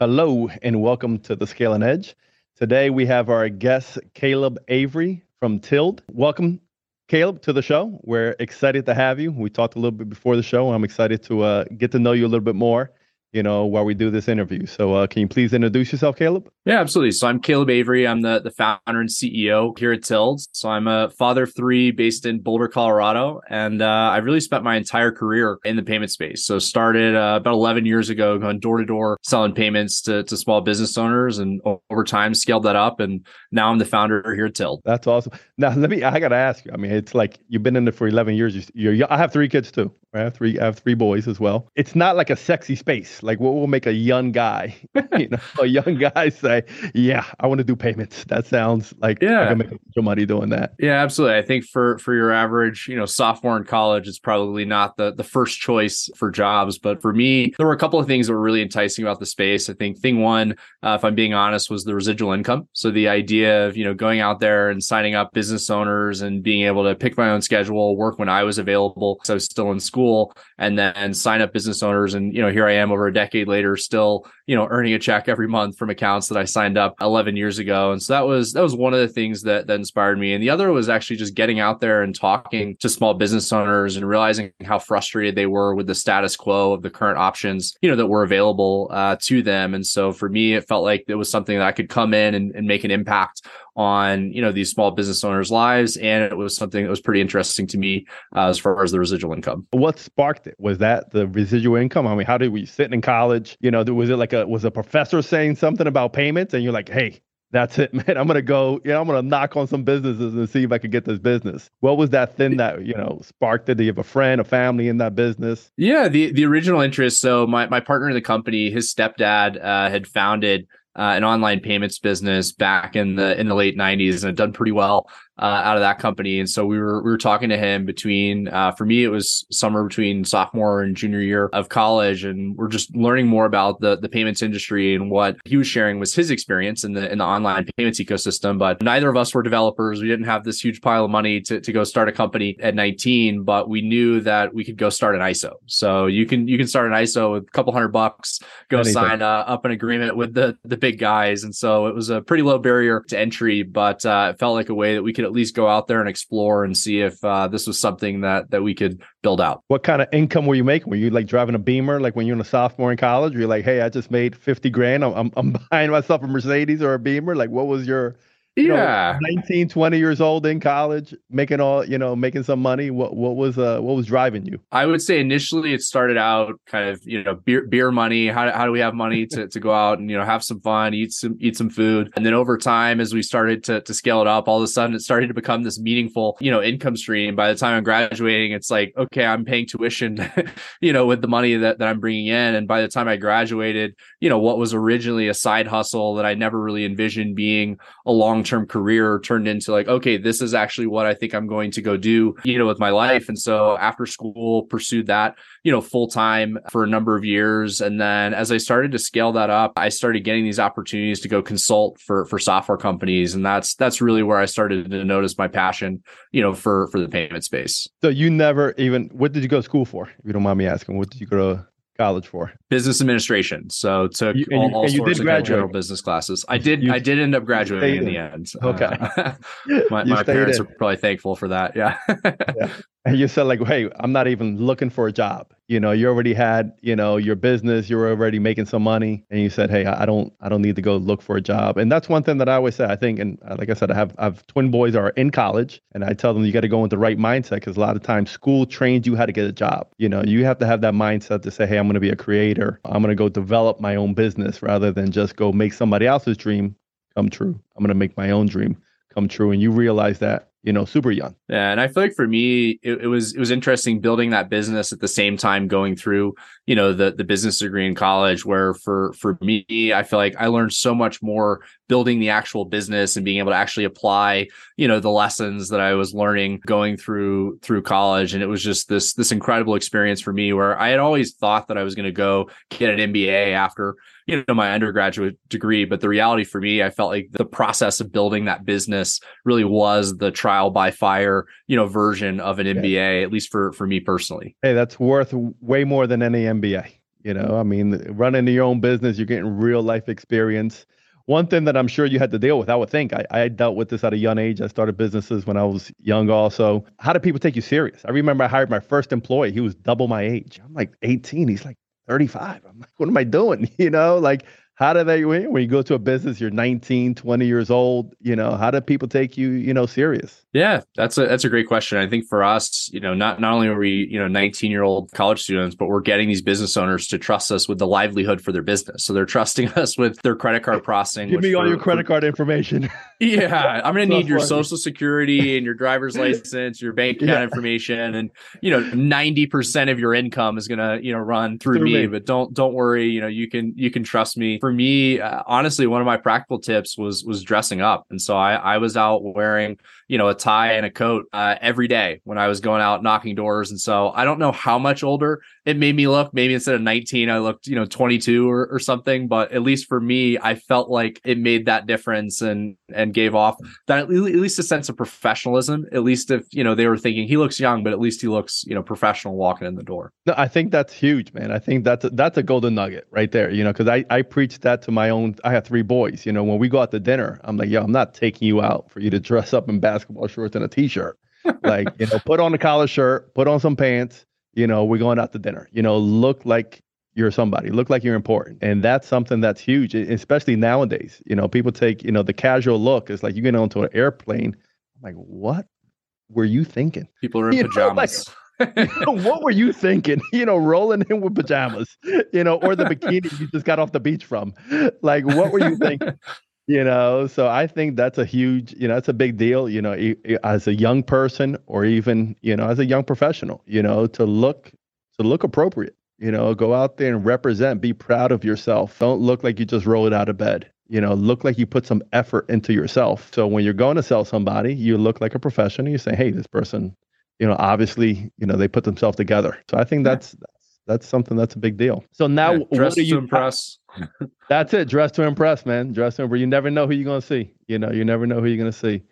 Hello, and welcome to the Scale and Edge. Today we have our guest, Caleb Avery from Tilled. Welcome, Caleb, to the show. We're excited to have you. We talked a little bit before the show. I'm excited to uh, get to know you a little bit more you know, while we do this interview. So, uh, can you please introduce yourself, Caleb? Yeah, absolutely. So, I'm Caleb Avery. I'm the, the founder and CEO here at Tilled. So, I'm a father of three based in Boulder, Colorado. And uh, I've really spent my entire career in the payment space. So, started uh, about 11 years ago going door to door selling payments to, to small business owners. And over time, scaled that up. And now I'm the founder here at Tilled. That's awesome. Now, let me, I got to ask you. I mean, it's like you've been in it for 11 years. You're, you're, I have three kids too. I have three, I have three boys as well. It's not like a sexy space like what will make a young guy, you know, a young guy say, "Yeah, I want to do payments." That sounds like yeah, I can make some money doing that. Yeah, absolutely. I think for for your average, you know, sophomore in college, it's probably not the the first choice for jobs. But for me, there were a couple of things that were really enticing about the space. I think thing one, uh, if I'm being honest, was the residual income. So the idea of you know going out there and signing up business owners and being able to pick my own schedule, work when I was available, because I was still in school, and then sign up business owners. And you know, here I am over decade later, still, you know, earning a check every month from accounts that I signed up 11 years ago. And so that was that was one of the things that that inspired me. And the other was actually just getting out there and talking to small business owners and realizing how frustrated they were with the status quo of the current options, you know, that were available uh, to them. And so for me, it felt like it was something that I could come in and, and make an impact on you know these small business owners lives and it was something that was pretty interesting to me uh, as far as the residual income what sparked it was that the residual income i mean how did we sit in college you know was it like a was a professor saying something about payments and you're like hey that's it, man. I'm gonna go. Yeah, I'm gonna knock on some businesses and see if I could get this business. What was that thing that you know sparked it? Do you have a friend, a family in that business? Yeah, the the original interest. So my my partner in the company, his stepdad uh, had founded uh, an online payments business back in the in the late 90s and had done pretty well uh, out of that company. And so we were we were talking to him between uh, for me it was summer between sophomore and junior year of college, and we're just learning more about the the payments industry and what he was sharing was his experience in the in the online payments ecosystem. But neither of us were developers. We didn't have this huge pile of money to to go start a company at 19, but we knew that we could go start an ISO. So you can you can start an ISO with a couple hundred bucks, go Anything. sign uh, up an agreement with the the big guys, and so it was a pretty low barrier to entry, but uh, it felt like a way that we could could at least go out there and explore and see if uh, this was something that that we could build out. What kind of income were you making? Were you like driving a Beamer, like when you're in a sophomore in college? Were you like, hey, I just made fifty grand. I'm I'm buying myself a Mercedes or a Beamer. Like, what was your yeah know, 19 20 years old in college making all you know making some money what what was uh what was driving you? I would say initially it started out kind of you know beer beer money how, how do we have money to, to go out and you know have some fun eat some eat some food. And then over time as we started to, to scale it up all of a sudden it started to become this meaningful you know income stream. By the time i'm graduating it's like okay i'm paying tuition you know with the money that, that i'm bringing in. And by the time i graduated you know what was originally a side hustle that i never really envisioned being a long long-term career turned into like okay this is actually what i think i'm going to go do you know with my life. And so after school pursued that you know full time for a number of years. And then as i started to scale that up i started getting these opportunities to go consult for for software companies. And that's that's really where i started to notice my passion you know for for the payment space. So you never even what did you go to school for if you don't mind me asking? What did you go to college for? Business administration. So took you, all, all sorts of general business classes. I did. You, I did end up graduating in the end. Okay. Uh, my, my parents in. are probably thankful for that. Yeah. yeah. And you said like, hey, I'm not even looking for a job. You know, you already had, you know, your business, you were already making some money, and you said, hey, I don't, I don't need to go look for a job. And that's one thing that I always say. I think, and uh, like I said, I have, I have twin boys are in college, and I tell them you got to go with the right mindset because a lot of times school trains you how to get a job. You know, you have to have that mindset to say, hey, I'm going to be a creator. I'm going to go develop my own business rather than just go make somebody else's dream come true. I'm going to make my own dream come true. And you realize that you know, super young. Yeah, and I feel like for me, it, it, was it was interesting building that business at the same time going through, you know, the the business degree in college. Where for for me, I feel like I learned so much more building the actual business and being able to actually apply, you know, the lessons that I was learning going through through college. And it was just this this incredible experience for me where I had always thought that I was going to go get an MBA after you know my undergraduate degree but the reality for me i felt like the process of building that business really was the trial by fire you know version of an mba at least for for me personally hey that's worth way more than any mba You know, I mean, running your own business, you're getting real life experience. One thing that I'm sure you had to deal with, I would think, I, I dealt with this at a young age. I started businesses when I was young, also. How do people take you serious? I remember I hired my first employee. He was double my age. I'm like 18. He's like 35. I'm like, what am I doing? You know, like how do they when you go to a business you're 19 20 years old you know how do people take you you know serious? Yeah that's a that's a great question. I think for us you know not not only are we you know 19 year old college students but we're getting these business owners to trust us with the livelihood for their business. So they're trusting us with their credit card processing give me all for, your credit card information. Yeah i'm gonna need your social security and your driver's license your bank account yeah. information and you know 90% of your income is gonna you know run through, through me, me. But don't don't worry you know you can you can trust me for me, uh, honestly, one of my practical tips was was dressing up, and so I I was out wearing you know a tie and a coat uh, every day when I was going out knocking doors, and so I don't know how much older it made me look. Maybe instead of 19, I looked you know 22 or, or something, but at least for me, I felt like it made that difference and and gave off that at least a sense of professionalism. At least if you know they were thinking he looks young, but at least he looks you know professional walking in the door. No, I think that's huge, man. I think that's a, that's a golden nugget right there. You know, because I I preach that to my own. I have three boys. You know, when we go out to dinner, I'm like, yo, I'm not taking you out for you to dress up and in basketball shorts and a t-shirt. like, you know, put on a collar shirt, put on some pants. You know, we're going out to dinner. You know, look like you're somebody, look like you're important, and that's something that's huge, especially nowadays. You know, people take you know the casual look. It's like you get onto an airplane. I'm like, what were you thinking? People are in you pajamas. Know, like, what were you thinking? You know, rolling in with pajamas, you know, or the bikini you just got off the beach from. Like, what were you thinking? You know, so I think that's a huge, you know, that's a big deal, you know, as a young person or even, you know, as a young professional, you know, to look to look appropriate, you know, go out there and represent, be proud of yourself. Don't look like you just rolled out of bed. You know, look like you put some effort into yourself. So when you're going to sell somebody, you look like a professional. You say, "Hey, this person you know, obviously, you know, they put themselves together. So I think that's that's, something that's a big deal. So now, yeah, what are you impress? that's it. Dress to impress, man. Dress to impress. You never know who you're gonna see. You know, you never know who you're gonna see.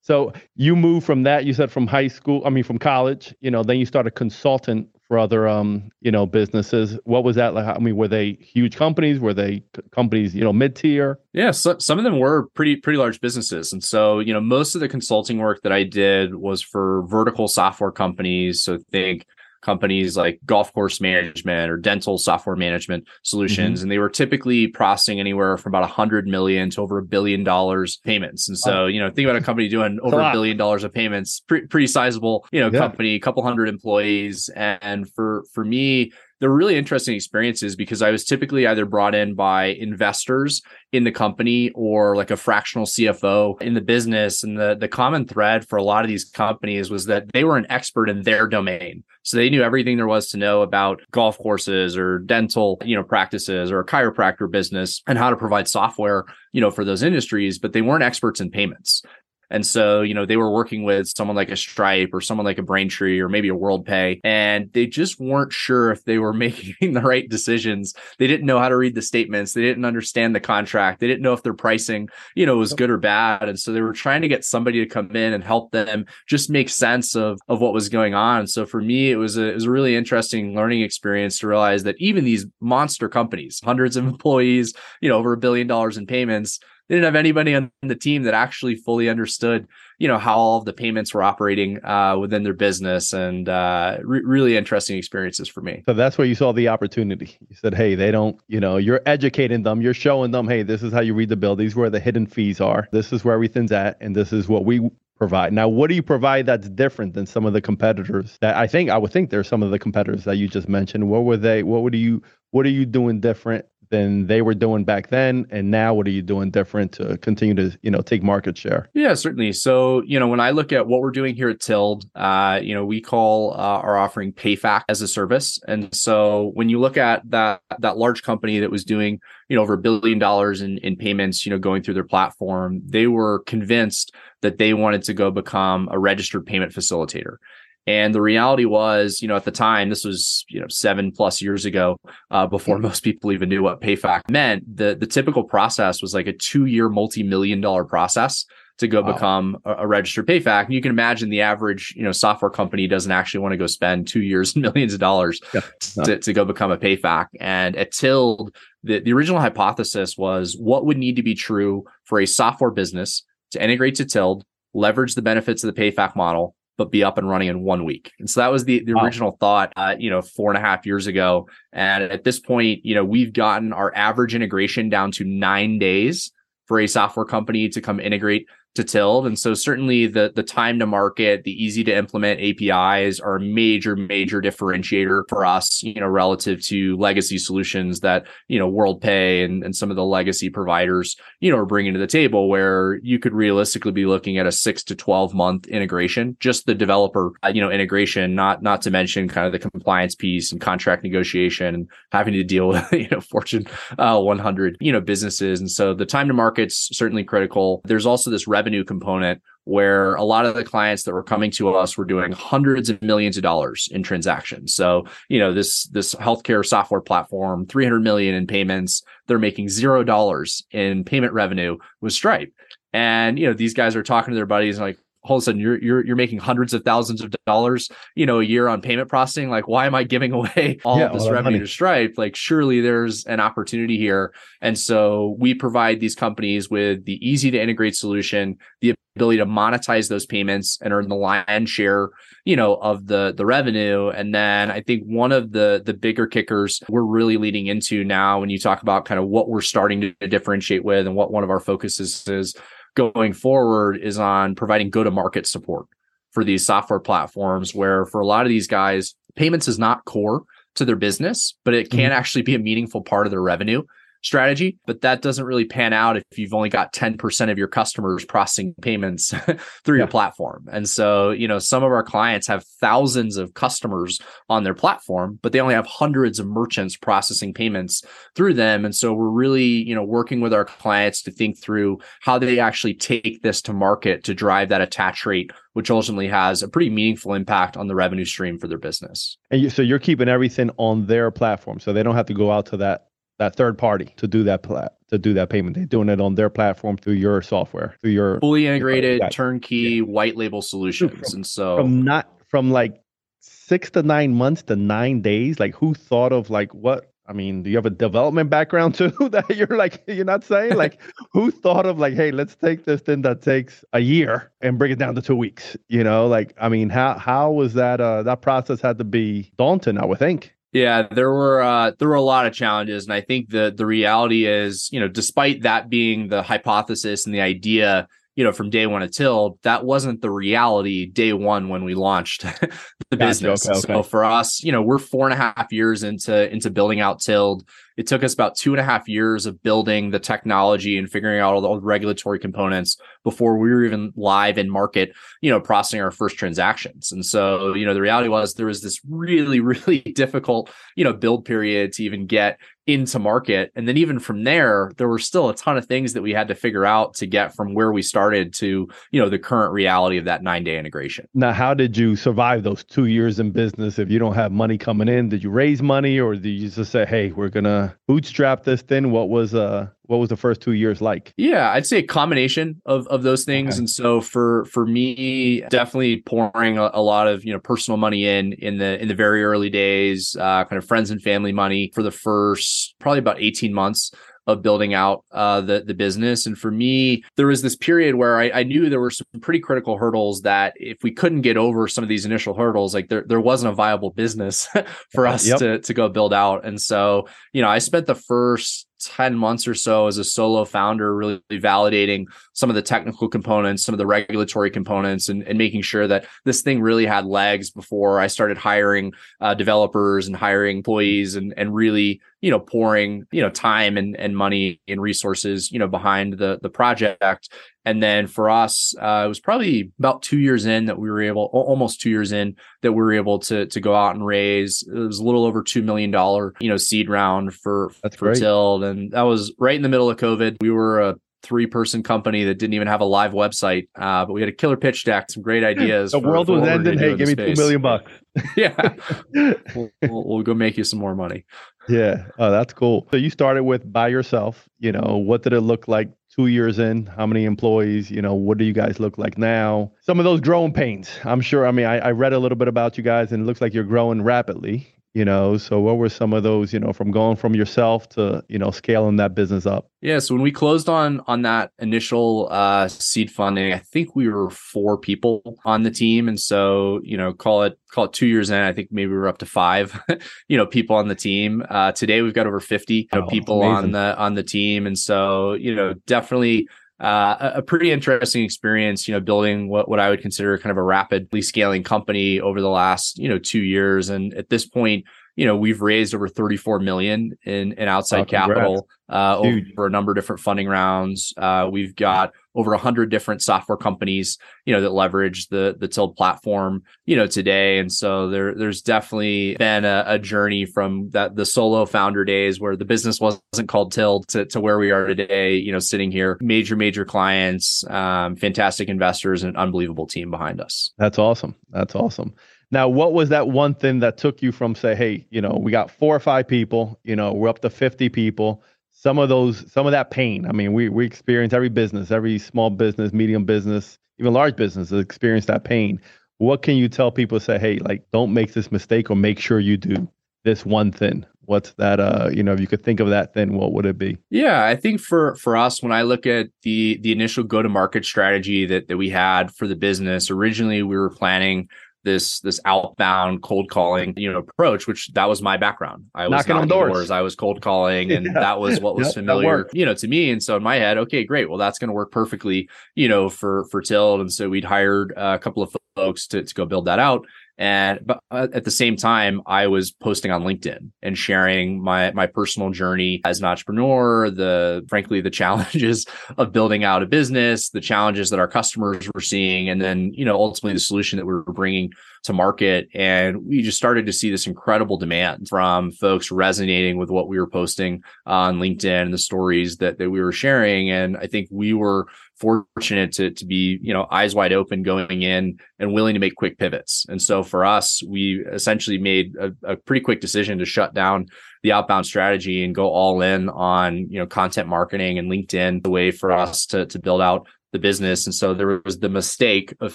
So you moved from that. You said from high school. I mean, from college. You know, then you started consultant for other um you know businesses what was that like i mean were they huge companies were they companies you know mid-tier yeah so, some of them were pretty pretty large businesses and so you know most of the consulting work that i did was for vertical software companies so think companies like golf course management or dental software management solutions. Mm-hmm. And they were typically processing anywhere from about a hundred million to over a billion dollars payments. And so, you know, think about a company doing over a, billion dollars of payments, pre- pretty sizable, you know, yeah. company, a couple hundred employees. And for, for me, they're really interesting experiences because I was typically either brought in by investors in the company or like a fractional CFO in the business. And the, the common thread for a lot of these companies was that they were an expert in their domain. So they knew everything there was to know about golf courses or dental, you know, practices or a chiropractor business and how to provide software, you know, for those industries, but they weren't experts in payments. And so, you know, they were working with someone like a Stripe or someone like a Braintree or maybe a WorldPay, and they just weren't sure if they were making the right decisions. They didn't know how to read the statements. They didn't understand the contract. They didn't know if their pricing, you know, was good or bad. And so they were trying to get somebody to come in and help them just make sense of, of what was going on. So for me, it was a, it was a really interesting learning experience to realize that even these monster companies, hundreds of employees, you know, over a billion dollars in payments, didn't have anybody on the team that actually fully understood, you know, how all of the payments were operating uh, within their business, and uh, re- really interesting experiences for me. So that's where you saw the opportunity. You said, "Hey, they don't, you know, you're educating them, you're showing them, hey, this is how you read the bill. These where the hidden fees are. This is where everything's at, and this is what we provide. Now, what do you provide that's different than some of the competitors that I think I would think there's some of the competitors that you just mentioned. What were they? What would you? What are you doing different than they were doing back then and now what are you doing different to continue to you know take market share? Yeah certainly. So you know when i look at what we're doing here at Tilled uh, you know we call uh, our offering payfac as a service. And so when you look at that that large company that was doing you know over a billion dollars in, in payments you know going through their platform they were convinced that they wanted to go become a registered payment facilitator and the reality was, you know, at the time, this was, you know, seven plus years ago, uh, before most people even knew what PayFac meant. The the typical process was like a two year multi million dollar process to go wow. become a, a, registered PayFac. And you can imagine the average, you know, software company doesn't actually want to go spend two years and millions of dollars yeah, to, to go become a PayFac. And at Tilled, the, the original hypothesis was what would need to be true for a software business to integrate to Tilled, leverage the benefits of the PayFac model, but be up and running in one week. And so that was the, the wow. original thought, uh, you know, four and a half years ago. And at this point, you know, we've gotten our average integration down to nine days for a software company to come integrate to Tilled. And so certainly the the time to market, the easy to implement APIs are a major, major differentiator for us, you know, relative to legacy solutions that, you know, WorldPay and, and some of the legacy providers, you know, are bringing to the table where you could realistically be looking at a six to 12 month integration, just the developer, you know, integration, not, not to mention kind of the compliance piece and contract negotiation and having to deal with, you know, Fortune uh, 100, you know, businesses. And so the time to market's certainly critical. There's also this revenue revenue component where a lot of the clients that were coming to us were doing hundreds of millions of dollars in transactions. So, you know, this this healthcare software platform, 300 million in payments, they're making $0 in payment revenue with Stripe. And, you know, these guys are talking to their buddies and like, all of a sudden you're you're you're making hundreds of thousands of dollars, you know, a year on payment processing. Like, why am I giving away all yeah, of this all revenue to Stripe? Like, surely there's an opportunity here. And so we provide these companies with the easy to integrate solution, the ability to monetize those payments and earn the lion's share, you know, of the the revenue. And then I think one of the the bigger kickers we're really leading into now when you talk about kind of what we're starting to differentiate with and what one of our focuses is going forward is on providing go to market support for these software platforms where for a lot of these guys payments is not core to their business but it can mm-hmm. actually be a meaningful part of their revenue strategy, but that doesn't really pan out if you've only got 10% of your customers processing payments through yeah. your platform. And so, you know, some of our clients have thousands of customers on their platform, but they only have hundreds of merchants processing payments through them. And so we're really, you know, working with our clients to think through how they actually take this to market to drive that attach rate which ultimately has a pretty meaningful impact on the revenue stream for their business. And you, so you're keeping everything on their platform, so they don't have to go out to that that third party to do that pla- to do that payment. They're doing it on their platform through your software, through your fully integrated your turnkey yeah. white label solutions. From, and so from not from like six to nine months to nine days, like who thought of like what I mean, do you have a development background too that you're like you're not saying like who thought of like, hey, let's take this thing that takes a year and bring it down to two weeks? You know, like I mean, how how was that uh that process had to be daunting, I would think. Yeah, there were uh, there were a lot of challenges, and I think the the reality is, you know, despite that being the hypothesis and the idea, you know, from day one at Tilled, that wasn't the reality day one when we launched the gotcha, business. Okay, okay. So for us, you know, we're four and a half years into into building out Tilled. It took us about two and a half years of building the technology and figuring out all the regulatory components before we were even live in market, you know, processing our first transactions. And so, you know, the reality was there was this really, really difficult, you know, build period to even get into market. And then even from there, there were still a ton of things that we had to figure out to get from where we started to, you know, the current reality of that nine day integration. Now, how did you survive those two years in business if you don't have money coming in? Did you raise money or did you just say, hey, we're going to bootstrap this thing? What was, uh, what was the first two years like? Yeah, I'd say a combination of of those things. Okay. And so for for me, definitely pouring a, a, lot of you know personal money in in the in the very early days, uh, kind of friends and family money for the first probably about eighteen months of building out uh, the the business. And for me, there was this period where I, I, knew there were some pretty critical hurdles that if we couldn't get over some of these initial hurdles, like there there wasn't a viable business for us yep. to to go build out. And so, you know, I spent the first 10 months or so as a solo founder, really validating some of the technical components, some of the regulatory components, and, and making sure that this thing really had legs before I started hiring uh, developers and hiring employees and, and really, you know, pouring, you know, time and, and money and resources, you know, behind the, the project. And then for us, uh, it was probably about two years in that we were able, almost two years in that we were able to to go out and raise. It was a little over two million dollar, you know, seed round for That's for great. Tilled, and that was right in the middle of COVID. We were a three person company that didn't even have a live website, uh, but we had a killer pitch deck, some great ideas. the for, world for was ending. Hey, give me two million bucks. yeah, we'll, we'll, we'll, go make you some more money. Yeah. Oh, that's cool. So you started with by yourself. You know, what did it look like two years in? How many employees? You know, what do you guys look like now? Some of those growing pains. I'm sure. I mean, I, I read a little bit about you guys, and it looks like you're growing rapidly you know? So what were some of those you know from going from yourself to you know scaling that business up? Yeah so when we closed on on that initial uh seed funding i think we were four people on the team. And so you know call it call it two years in i think maybe we are up to five you know people on the team. Uh today we've got over 50 you know, oh, people on the on the team. And so you know definitely uh, a pretty interesting experience, you know, building what, what I would consider kind of a rapidly scaling company over the last, you know, two years. And at this point, you know, we've raised over 34 million in, in outside oh, capital uh, over a number of different funding rounds. Uh, we've got over 100 different software companies, you know, that leverage the the Tilled platform, you know, today. And so there there's definitely been a, a, journey from that the solo founder days where the business wasn't called Tilled to, to where we are today, you know, sitting here, major, major clients, um, fantastic investors, and an unbelievable team behind us. That's awesome. That's awesome. Now, what was that one thing that took you from say, hey, you know, we got four or five people, you know, we're up to 50 people. Some of those, some of that pain. I mean, we we experience every business, every small business, medium business, even large business experience that pain. What can you tell people say, hey, like don't make this mistake or make sure you do this one thing? What's that uh, you know, if you could think of that thing, what would it be? Yeah, I think for for us, when I look at the the initial go-to-market strategy that that we had for the business, originally we were planning this this outbound cold calling you know approach which that was my background i was knocking, knocking on doors. doors. i was cold calling and yeah. that was what was yep, familiar you know to me and so in my head okay great well that's going to work perfectly you know for for Tilled and so we'd hired a couple of folks to, to go build that out and but uh, at the same time i was posting on linkedin and sharing my my personal journey as an entrepreneur the frankly the challenges of building out a business the challenges that our customers were seeing and then you know ultimately the solution that we were bringing to market. And we just started to see this incredible demand from folks resonating with what we were posting on linkedin and the stories that, that we were sharing. And i think we were fortunate to to be you know eyes wide open going in and willing to make quick pivots. And so for us we essentially made a, a, pretty quick decision to shut down the outbound strategy and go all in on you know content marketing and linkedin the way for us to to build out the business. And so there was the mistake of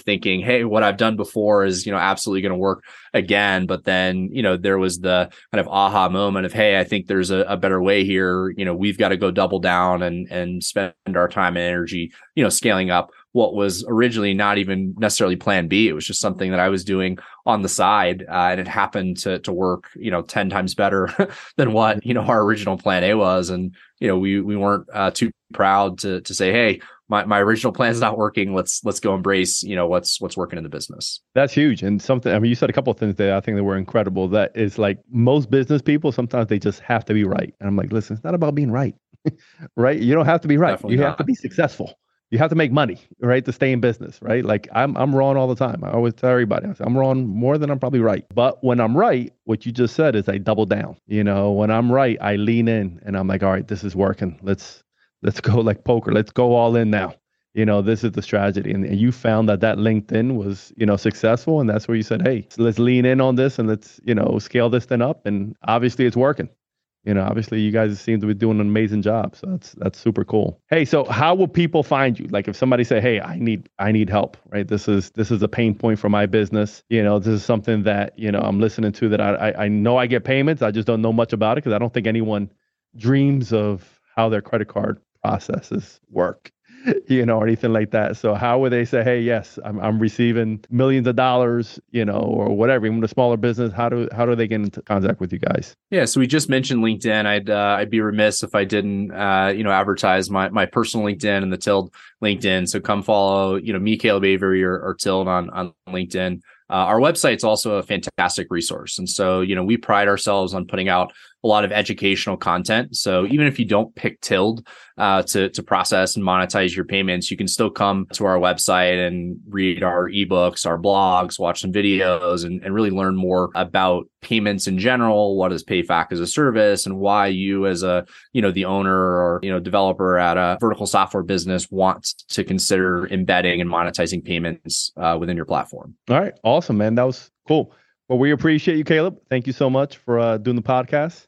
thinking, hey, what I've done before is, you know, absolutely going to work again. But then, you know, there was the kind of aha moment of, hey, I think there's a, a better way here. You know, we've got to go double down and and spend our time and energy, you know, scaling up what was originally not even necessarily plan B. It was just something that I was doing on the side. Uh, and it happened to to work, you know, 10 times better than what, you know, our original plan A was. And, you know, we we weren't uh, too proud to to say, hey, my, my original plan is not mm-hmm. working. Let's let's go embrace you know what's what's working in the business. That's huge and something. I mean, you said a couple of things there. I think that were incredible. That is like most business people. Sometimes they just have to be right. And I'm like, listen, it's not about being right, right? You don't have to be right. Definitely you not. have to be successful. You have to make money, right, to stay in business, right? Like I'm I'm wrong all the time. I always tell everybody, I am wrong more than I'm probably right. But when I'm right, what you just said is I double down. You know, when I'm right, I lean in and I'm like, all right, this is working. Let's let's go like poker. Let's go all in now. You know, this is the strategy. And, and you found that that LinkedIn was, you know, successful. And that's where you said, hey, let's lean in on this and let's, you know, scale this thing up. And obviously it's working. You know, obviously you guys seem to be doing an amazing job. So that's that's super cool. Hey, so how will people find you? Like if somebody say, Hey, I need I need help, right? This is this is a pain point for my business. You know, this is something that, you know, I'm listening to that I I, I know I get payments. I just don't know much about it because I don't think anyone dreams of how their credit card processes work, you know, or anything like that. So how would they say, hey, yes, I'm, I'm receiving millions of dollars, you know, or whatever, even a smaller business, how do how do they get into contact with you guys? Yeah, so we just mentioned LinkedIn. I'd uh, I'd be remiss if I didn't uh, you know advertise my my personal LinkedIn and the Tilled LinkedIn. So come follow, you know, me, Caleb Avery or, or Tilled on on LinkedIn. Uh, our website's also a fantastic resource. And so, you know, we pride ourselves on putting out a lot of educational content. So even if you don't pick Tilled uh, to to process and monetize your payments, you can still come to our website and read our ebooks, our blogs, watch some videos, and, and really learn more about payments in general. What is PayFac as a service, and why you as a you know the owner or you know developer at a vertical software business wants to consider embedding and monetizing payments uh, within your platform. All right, awesome, man. That was cool. Well, we appreciate you, Caleb. Thank you so much for uh, doing the podcast.